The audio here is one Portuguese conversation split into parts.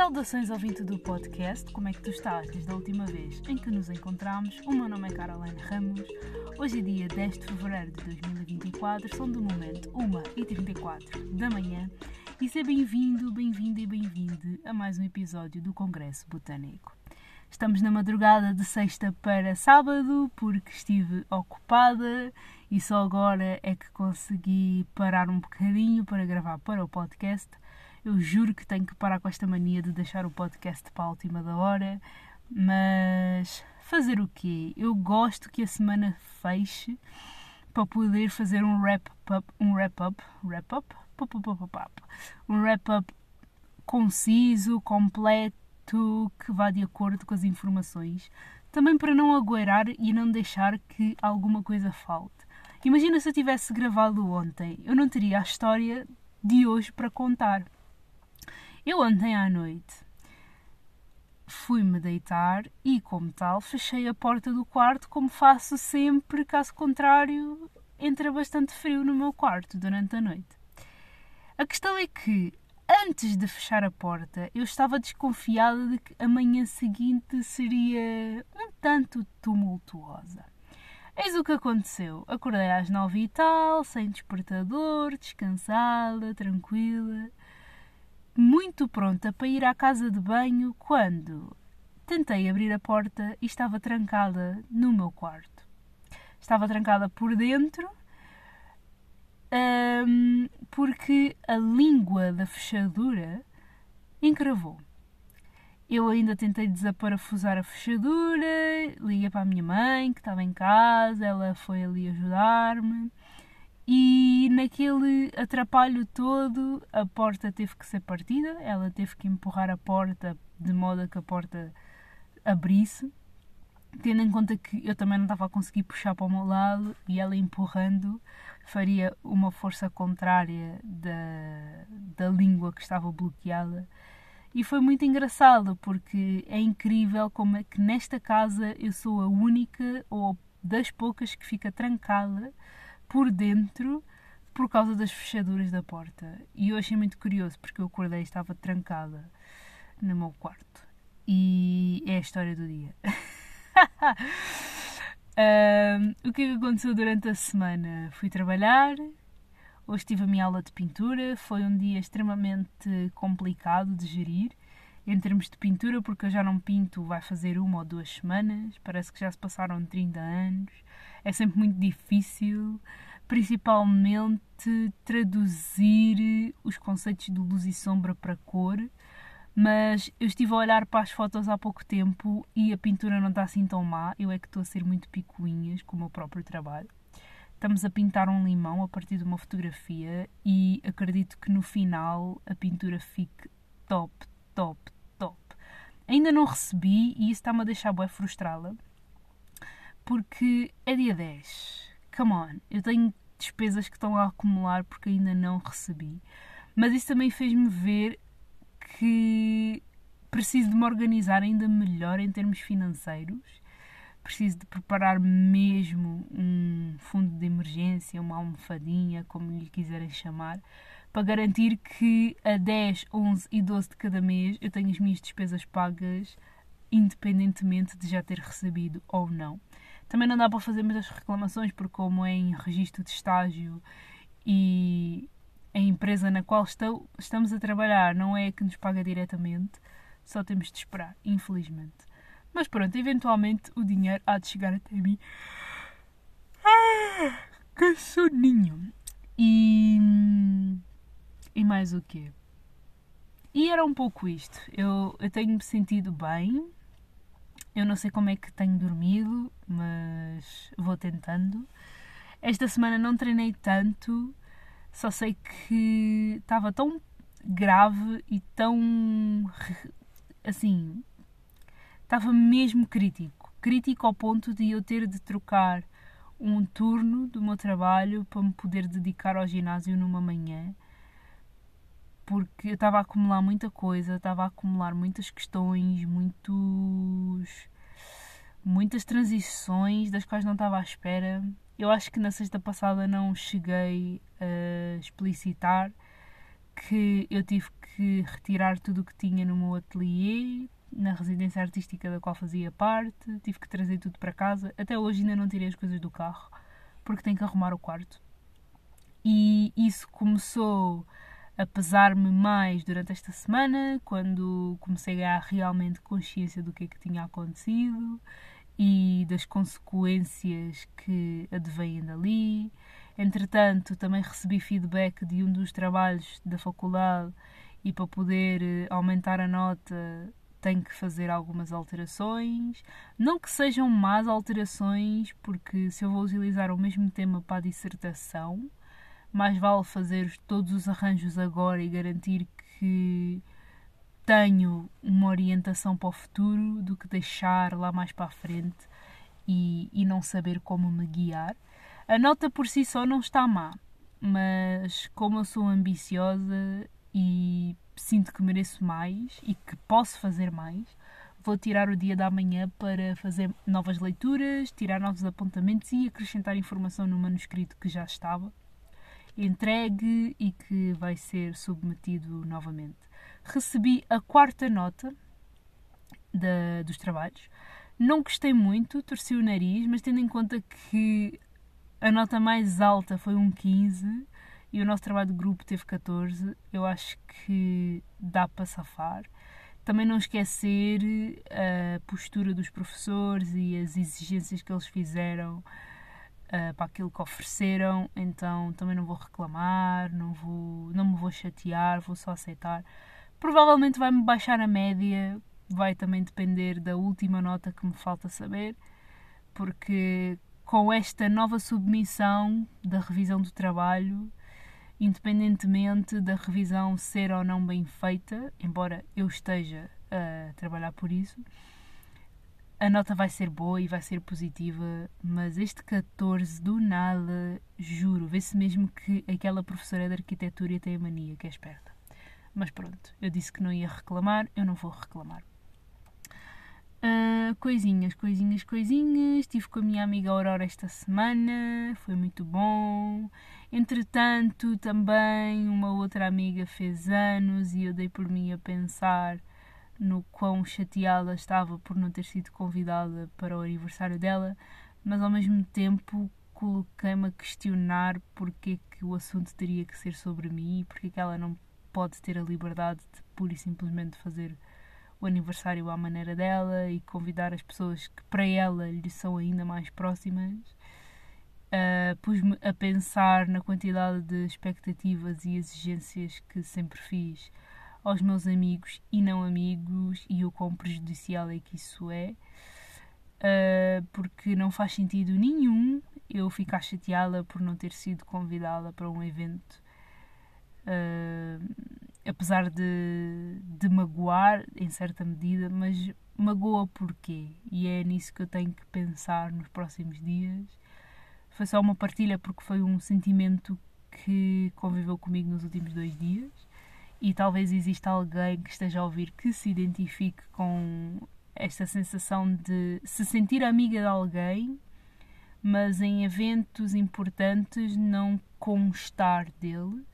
Saudações ouvinte do podcast, como é que tu estás desde a última vez em que nos encontramos? O meu nome é Caroline Ramos, hoje é dia 10 de fevereiro de 2024, são do momento 1h34 da manhã e seja bem-vindo, bem-vindo e bem-vinde a mais um episódio do Congresso Botânico. Estamos na madrugada de sexta para sábado porque estive ocupada e só agora é que consegui parar um bocadinho para gravar para o podcast. Eu juro que tenho que parar com esta mania de deixar o podcast para a última da hora, mas fazer o quê? Eu gosto que a semana feche para poder fazer um wrap-up, um wrap-up, wrap-up, um wrap-up conciso, completo, que vá de acordo com as informações, também para não agueirar e não deixar que alguma coisa falte. Imagina se eu tivesse gravado ontem, eu não teria a história de hoje para contar. Eu ontem à noite fui-me deitar e, como tal, fechei a porta do quarto, como faço sempre, caso contrário, entra bastante frio no meu quarto durante a noite. A questão é que, antes de fechar a porta, eu estava desconfiada de que a manhã seguinte seria um tanto tumultuosa. Eis o que aconteceu. Acordei às nove e tal, sem despertador, descansada, tranquila, muito pronta para ir à casa de banho quando tentei abrir a porta e estava trancada no meu quarto. Estava trancada por dentro um, porque a língua da fechadura encravou. Eu ainda tentei desaparafusar a fechadura, liguei para a minha mãe, que estava em casa, ela foi ali ajudar-me. E naquele atrapalho todo, a porta teve que ser partida, ela teve que empurrar a porta de modo a que a porta abrisse, tendo em conta que eu também não estava a conseguir puxar para o meu lado e ela empurrando faria uma força contrária da, da língua que estava bloqueada. E foi muito engraçado porque é incrível como é que nesta casa eu sou a única ou das poucas que fica trancada por dentro por causa das fechaduras da porta. E eu achei muito curioso porque eu acordei e estava trancada no meu quarto. E é a história do dia. um, o que é que aconteceu durante a semana? Fui trabalhar, Hoje tive a minha aula de pintura, foi um dia extremamente complicado de gerir em termos de pintura, porque eu já não pinto, vai fazer uma ou duas semanas, parece que já se passaram 30 anos, é sempre muito difícil, principalmente traduzir os conceitos de luz e sombra para cor. Mas eu estive a olhar para as fotos há pouco tempo e a pintura não está assim tão má. Eu é que estou a ser muito picuinhas com o meu próprio trabalho. Estamos a pintar um limão a partir de uma fotografia e acredito que no final a pintura fique top, top. Ainda não recebi e isso está-me a deixar bem frustrada porque é dia 10. Come on, eu tenho despesas que estão a acumular porque ainda não recebi. Mas isso também fez-me ver que preciso de me organizar ainda melhor em termos financeiros preciso de preparar mesmo um fundo de emergência, uma almofadinha, como lhe quiserem chamar, para garantir que a 10, 11 e 12 de cada mês eu tenho as minhas despesas pagas, independentemente de já ter recebido ou não. Também não dá para fazer muitas reclamações, porque, como é em registro de estágio e a empresa na qual estou, estamos a trabalhar não é a que nos paga diretamente, só temos de esperar, infelizmente. Mas pronto, eventualmente o dinheiro há de chegar até mim. Ah, que soninho! E. E mais o quê? E era um pouco isto. Eu, eu tenho-me sentido bem. Eu não sei como é que tenho dormido, mas vou tentando. Esta semana não treinei tanto, só sei que estava tão grave e tão assim estava mesmo crítico. Crítico ao ponto de eu ter de trocar um turno do meu trabalho para me poder dedicar ao ginásio numa manhã. Porque eu estava a acumular muita coisa, estava a acumular muitas questões, muitos muitas transições das quais não estava à espera. Eu acho que na sexta passada não cheguei a explicitar que eu tive que retirar tudo o que tinha no meu ateliê, na residência artística da qual fazia parte, tive que trazer tudo para casa. Até hoje ainda não tirei as coisas do carro, porque tenho que arrumar o quarto. E isso começou a pesar-me mais durante esta semana, quando comecei a ganhar realmente consciência do que é que tinha acontecido e das consequências que advêm dali. Entretanto, também recebi feedback de um dos trabalhos da faculdade e para poder eh, aumentar a nota tenho que fazer algumas alterações. Não que sejam más alterações, porque se eu vou utilizar o mesmo tema para a dissertação, mais vale fazer todos os arranjos agora e garantir que tenho uma orientação para o futuro do que deixar lá mais para a frente e, e não saber como me guiar. A nota por si só não está má, mas como eu sou ambiciosa e sinto que mereço mais e que posso fazer mais, vou tirar o dia da manhã para fazer novas leituras, tirar novos apontamentos e acrescentar informação no manuscrito que já estava entregue e que vai ser submetido novamente. Recebi a quarta nota da, dos trabalhos. Não gostei muito, torci o nariz, mas tendo em conta que a nota mais alta foi um 15 e o nosso trabalho de grupo teve 14, eu acho que dá para safar. Também não esquecer a postura dos professores e as exigências que eles fizeram uh, para aquilo que ofereceram, então também não vou reclamar, não, vou, não me vou chatear, vou só aceitar. Provavelmente vai-me baixar a média, vai também depender da última nota que me falta saber, porque com esta nova submissão da revisão do trabalho, independentemente da revisão ser ou não bem feita, embora eu esteja a trabalhar por isso, a nota vai ser boa e vai ser positiva, mas este 14 do nada, juro, vê-se mesmo que aquela professora de arquitetura tem a mania, que é esperta. Mas pronto, eu disse que não ia reclamar, eu não vou reclamar. Uh, coisinhas, coisinhas, coisinhas. Estive com a minha amiga Aurora esta semana, foi muito bom. Entretanto, também uma outra amiga fez anos e eu dei por mim a pensar no quão chateada estava por não ter sido convidada para o aniversário dela, mas ao mesmo tempo coloquei-me a questionar porque é que o assunto teria que ser sobre mim e porque é que ela não pode ter a liberdade de pura e simplesmente fazer o aniversário à maneira dela e convidar as pessoas que para ela lhe são ainda mais próximas. Uh, Pus-me a pensar na quantidade de expectativas e exigências que sempre fiz aos meus amigos e não amigos e o quão prejudicial é que isso é, uh, porque não faz sentido nenhum eu ficar chateada por não ter sido convidada para um evento. Uh, apesar de, de magoar em certa medida, mas magoa porquê? E é nisso que eu tenho que pensar nos próximos dias. Foi só uma partilha porque foi um sentimento que conviveu comigo nos últimos dois dias e talvez exista alguém que esteja a ouvir que se identifique com esta sensação de se sentir amiga de alguém, mas em eventos importantes não constar deles.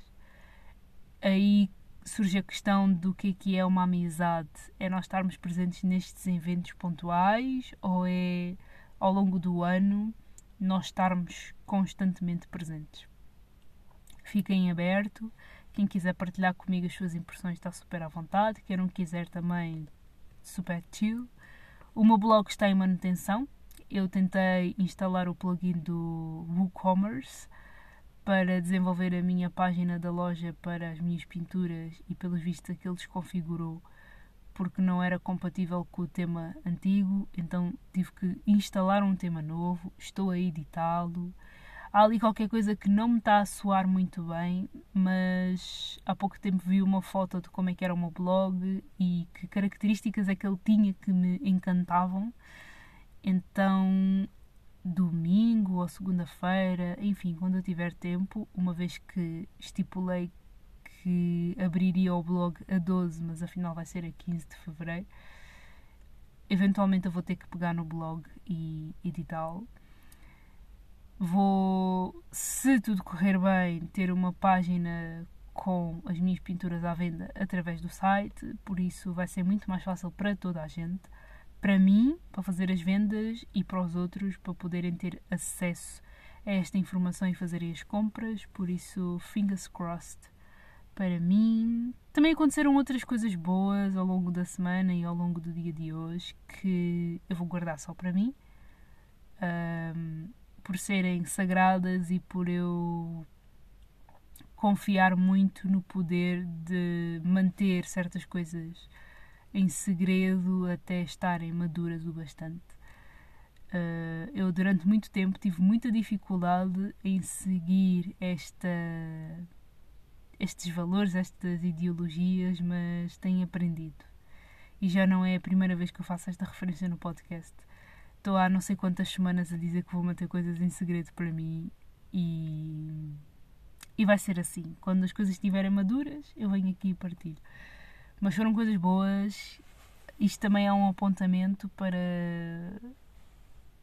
Aí surge a questão do que é que é uma amizade. É nós estarmos presentes nestes eventos pontuais ou é ao longo do ano nós estarmos constantemente presentes? Fiquem aberto quem quiser partilhar comigo as suas impressões está super à vontade. Quem não quiser também, super chill. O meu blog está em manutenção. Eu tentei instalar o plugin do WooCommerce para desenvolver a minha página da loja para as minhas pinturas e pelos vistos aquele desconfigurou porque não era compatível com o tema antigo, então tive que instalar um tema novo, estou a editá-lo. Há ali qualquer coisa que não me está a soar muito bem, mas há pouco tempo vi uma foto de como é que era o meu blog e que características é que ele tinha que me encantavam. Então, domingo ou segunda-feira, enfim, quando eu tiver tempo, uma vez que estipulei que abriria o blog a 12, mas afinal vai ser a 15 de fevereiro, eventualmente eu vou ter que pegar no blog e editá-lo Vou, se tudo correr bem, ter uma página com as minhas pinturas à venda através do site, por isso vai ser muito mais fácil para toda a gente. Para mim, para fazer as vendas e para os outros, para poderem ter acesso a esta informação e fazerem as compras. Por isso, fingers crossed para mim. Também aconteceram outras coisas boas ao longo da semana e ao longo do dia de hoje que eu vou guardar só para mim. Um, por serem sagradas e por eu confiar muito no poder de manter certas coisas em segredo até estarem maduras o bastante. Uh, eu, durante muito tempo, tive muita dificuldade em seguir esta, estes valores, estas ideologias, mas tenho aprendido. E já não é a primeira vez que eu faço esta referência no podcast. Estou há não sei quantas semanas a dizer que vou manter coisas em segredo para mim e e vai ser assim. Quando as coisas estiverem maduras, eu venho aqui e partilho. Mas foram coisas boas. Isto também é um apontamento para,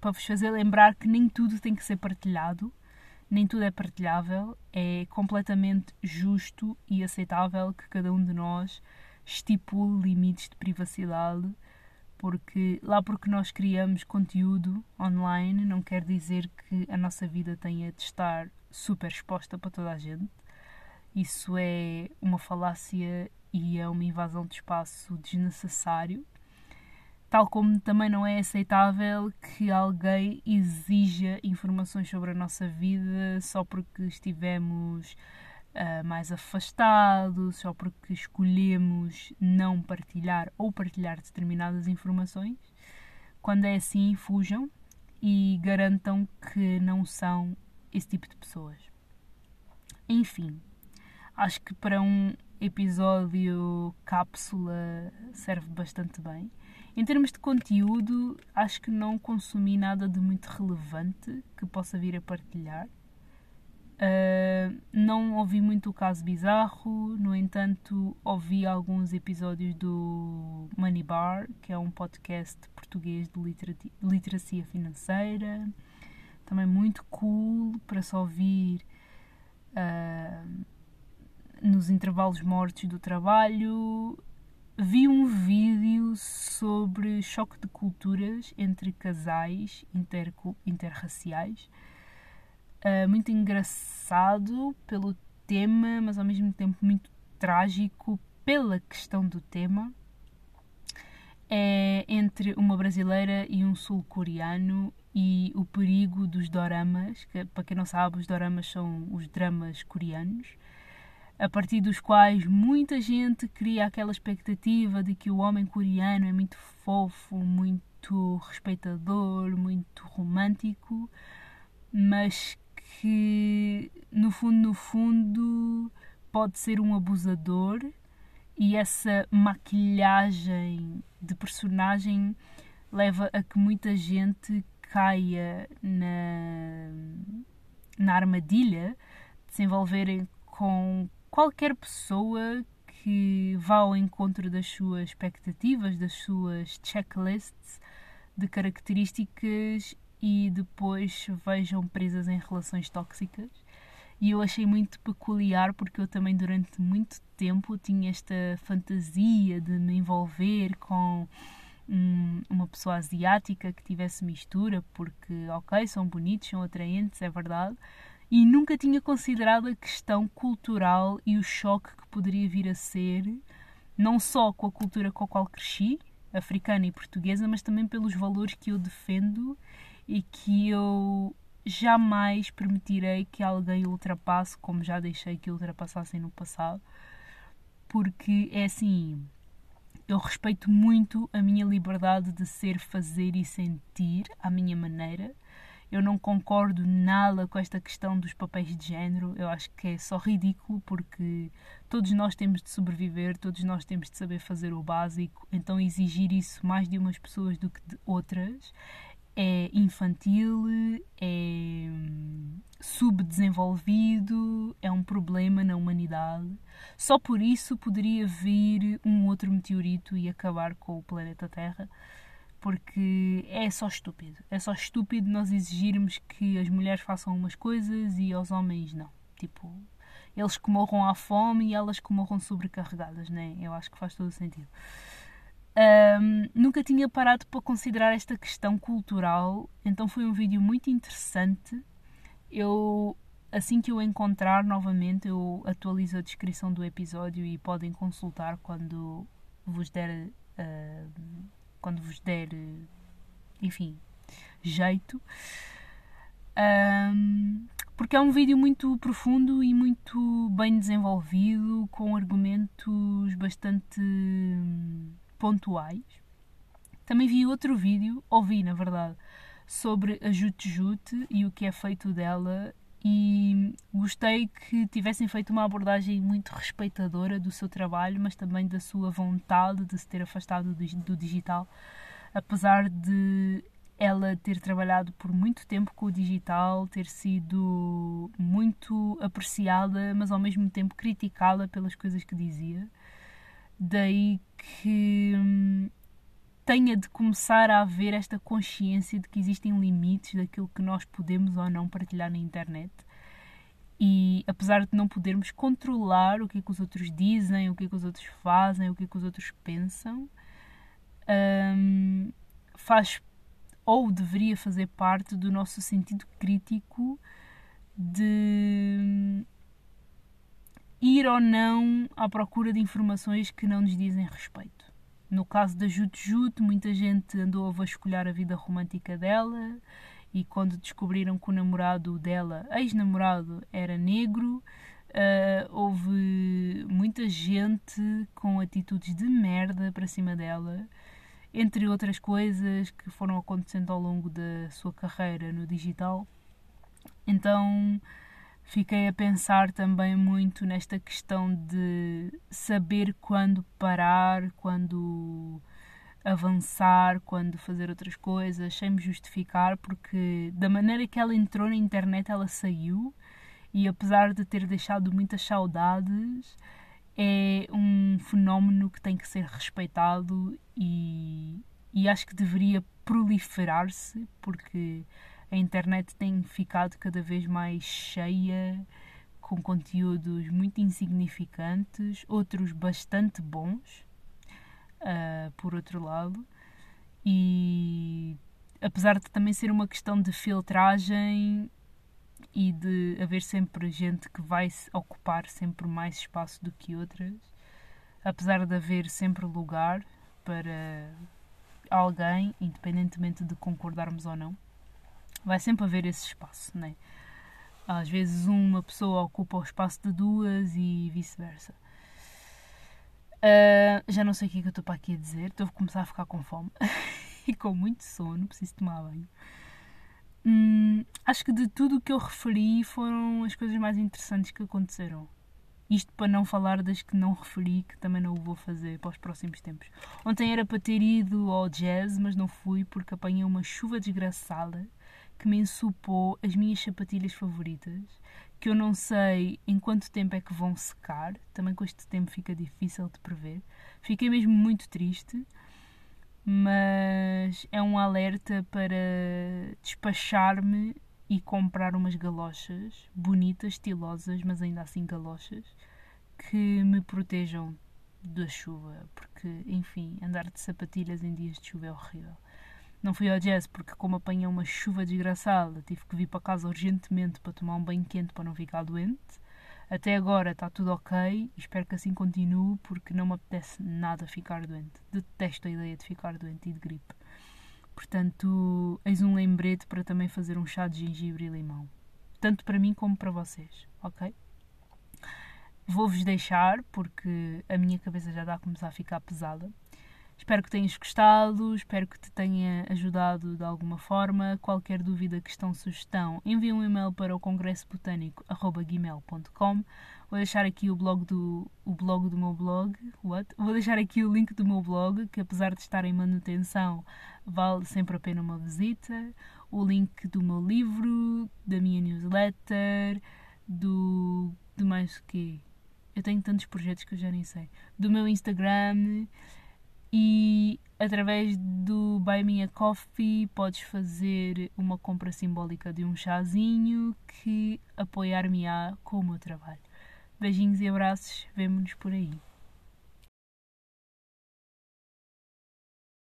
para vos fazer lembrar que nem tudo tem que ser partilhado, nem tudo é partilhável. É completamente justo e aceitável que cada um de nós estipule limites de privacidade porque lá porque nós criamos conteúdo online não quer dizer que a nossa vida tenha de estar super exposta para toda a gente. Isso é uma falácia e é uma invasão de espaço desnecessário. Tal como também não é aceitável que alguém exija informações sobre a nossa vida só porque estivemos uh, mais afastados, só porque escolhemos não partilhar ou partilhar determinadas informações. Quando é assim, fujam e garantam que não são esse tipo de pessoas. Enfim, acho que para um episódio cápsula serve bastante bem. Em termos de conteúdo, acho que não consumi nada de muito relevante que possa vir a partilhar. Uh, não ouvi muito o caso bizarro, no entanto, ouvi alguns episódios do Money Bar, que é um podcast português de literacia financeira também muito cool para se ouvir uh, nos intervalos mortos do trabalho. Vi um vídeo sobre choque de culturas entre casais inter interraciais. Uh, muito engraçado pelo tema, mas ao mesmo tempo muito trágico pela questão do tema. É entre uma brasileira e um sul-coreano e o perigo dos doramas, que para quem não sabe, os doramas são os dramas coreanos, a partir dos quais muita gente cria aquela expectativa de que o homem coreano é muito fofo, muito respeitador, muito romântico, mas que no fundo, no fundo, pode ser um abusador e essa maquilhagem de personagem leva a que muita gente caia na, na armadilha de se envolverem com qualquer pessoa que vá ao encontro das suas expectativas, das suas checklists de características e depois vejam presas em relações tóxicas. E eu achei muito peculiar porque eu também durante muito tempo tinha esta fantasia de me envolver com um, uma pessoa asiática que tivesse mistura, porque, ok, são bonitos, são atraentes, é verdade, e nunca tinha considerado a questão cultural e o choque que poderia vir a ser, não só com a cultura com a qual cresci, africana e portuguesa, mas também pelos valores que eu defendo e que eu jamais permitirei que alguém ultrapasse, como já deixei que ultrapassassem no passado, porque é assim eu respeito muito a minha liberdade de ser, fazer e sentir à minha maneira. Eu não concordo nada com esta questão dos papéis de género. Eu acho que é só ridículo porque todos nós temos de sobreviver, todos nós temos de saber fazer o básico. Então, exigir isso mais de umas pessoas do que de outras é infantil, é hum, subdesenvolvido, é um problema na humanidade. Só por isso poderia vir um outro meteorito e acabar com o planeta Terra, porque é só estúpido. É só estúpido nós exigirmos que as mulheres façam umas coisas e aos homens não. Tipo, eles que morram à fome e elas que morram sobrecarregadas, né? Eu acho que faz todo o sentido. Nunca tinha parado para considerar esta questão cultural, então foi um vídeo muito interessante. Eu, assim que eu encontrar novamente, eu atualizo a descrição do episódio e podem consultar quando vos der, uh, quando vos der, enfim, jeito. Um, porque é um vídeo muito profundo e muito bem desenvolvido, com argumentos bastante pontuais. Também vi outro vídeo, ouvi na verdade, sobre a Jute Jute e o que é feito dela e gostei que tivessem feito uma abordagem muito respeitadora do seu trabalho, mas também da sua vontade de se ter afastado do digital, apesar de ela ter trabalhado por muito tempo com o digital, ter sido muito apreciada, mas ao mesmo tempo criticada pelas coisas que dizia. Daí que hum, tenha de começar a haver esta consciência de que existem limites daquilo que nós podemos ou não partilhar na internet. E apesar de não podermos controlar o que é que os outros dizem, o que é que os outros fazem, o que é que os outros pensam, hum, faz ou deveria fazer parte do nosso sentido crítico de ir ou não à procura de informações que não nos dizem respeito. No caso da Jute, muita gente andou a vasculhar a vida romântica dela e quando descobriram que o namorado dela, ex-namorado, era negro, uh, houve muita gente com atitudes de merda para cima dela, entre outras coisas que foram acontecendo ao longo da sua carreira no digital. Então, fiquei a pensar também muito nesta questão de saber quando parar, quando avançar, quando fazer outras coisas, sem me justificar, porque da maneira que ela entrou na internet, ela saiu e apesar de ter deixado muitas saudades, é um fenómeno que tem que ser respeitado e, e acho que deveria proliferar-se, porque a internet tem ficado cada vez mais cheia com conteúdos muito insignificantes, outros bastante bons, uh, por outro lado, e apesar de também ser uma questão de filtragem e de haver sempre gente que vai ocupar sempre mais espaço do que outras, apesar de haver sempre lugar para alguém, independentemente de concordarmos ou não vai sempre haver esse espaço, né? Às vezes uma pessoa ocupa o espaço de duas e vice-versa. Uh, já não sei o que é que eu estou para aqui a dizer, estou a começar a ficar com fome e com muito sono, preciso tomar banho. Hum, acho que de tudo o que eu referi foram as coisas mais interessantes que aconteceram. Isto para não falar das que não referi, que também não o vou fazer para os próximos tempos. Ontem era para ter ido ao jazz, mas não fui porque apanhei uma chuva desgraçada que me ensupou as minhas sapatilhas favoritas, que eu não sei em quanto tempo é que vão secar, também com este tempo fica difícil de prever. Fiquei mesmo muito triste, mas é um alerta para despachar-me e comprar umas galochas bonitas, estilosas, mas ainda assim galochas, que me protejam da chuva, porque, enfim, andar de sapatilhas em dias de chuva é horrível. Não fui ao jazz porque, como apanhei uma chuva desgraçada, tive que vir para casa urgentemente para tomar um banho quente para não ficar doente. Até agora está tudo ok e espero que assim continue porque não me apetece nada ficar doente. Detesto a ideia de ficar doente e de gripe. Portanto, eis um lembrete para também fazer um chá de gengibre e limão. Tanto para mim como para vocês, ok? Vou-vos deixar porque a minha cabeça já está a começar a ficar pesada. Espero que tenhas gostado, espero que te tenha ajudado de alguma forma. Qualquer dúvida, questão, sugestão, envie um e-mail para o congressbotânico.gmail.com Vou deixar aqui o blog do, o blog do meu blog. What? Vou deixar aqui o link do meu blog, que apesar de estar em manutenção, vale sempre a pena uma visita. O link do meu livro, da minha newsletter, do. do mais o quê? Eu tenho tantos projetos que eu já nem sei. Do meu Instagram e através do Buy Me a Coffee podes fazer uma compra simbólica de um chazinho que apoiar-me-á com o meu trabalho. Beijinhos e abraços. Vemo-nos por aí.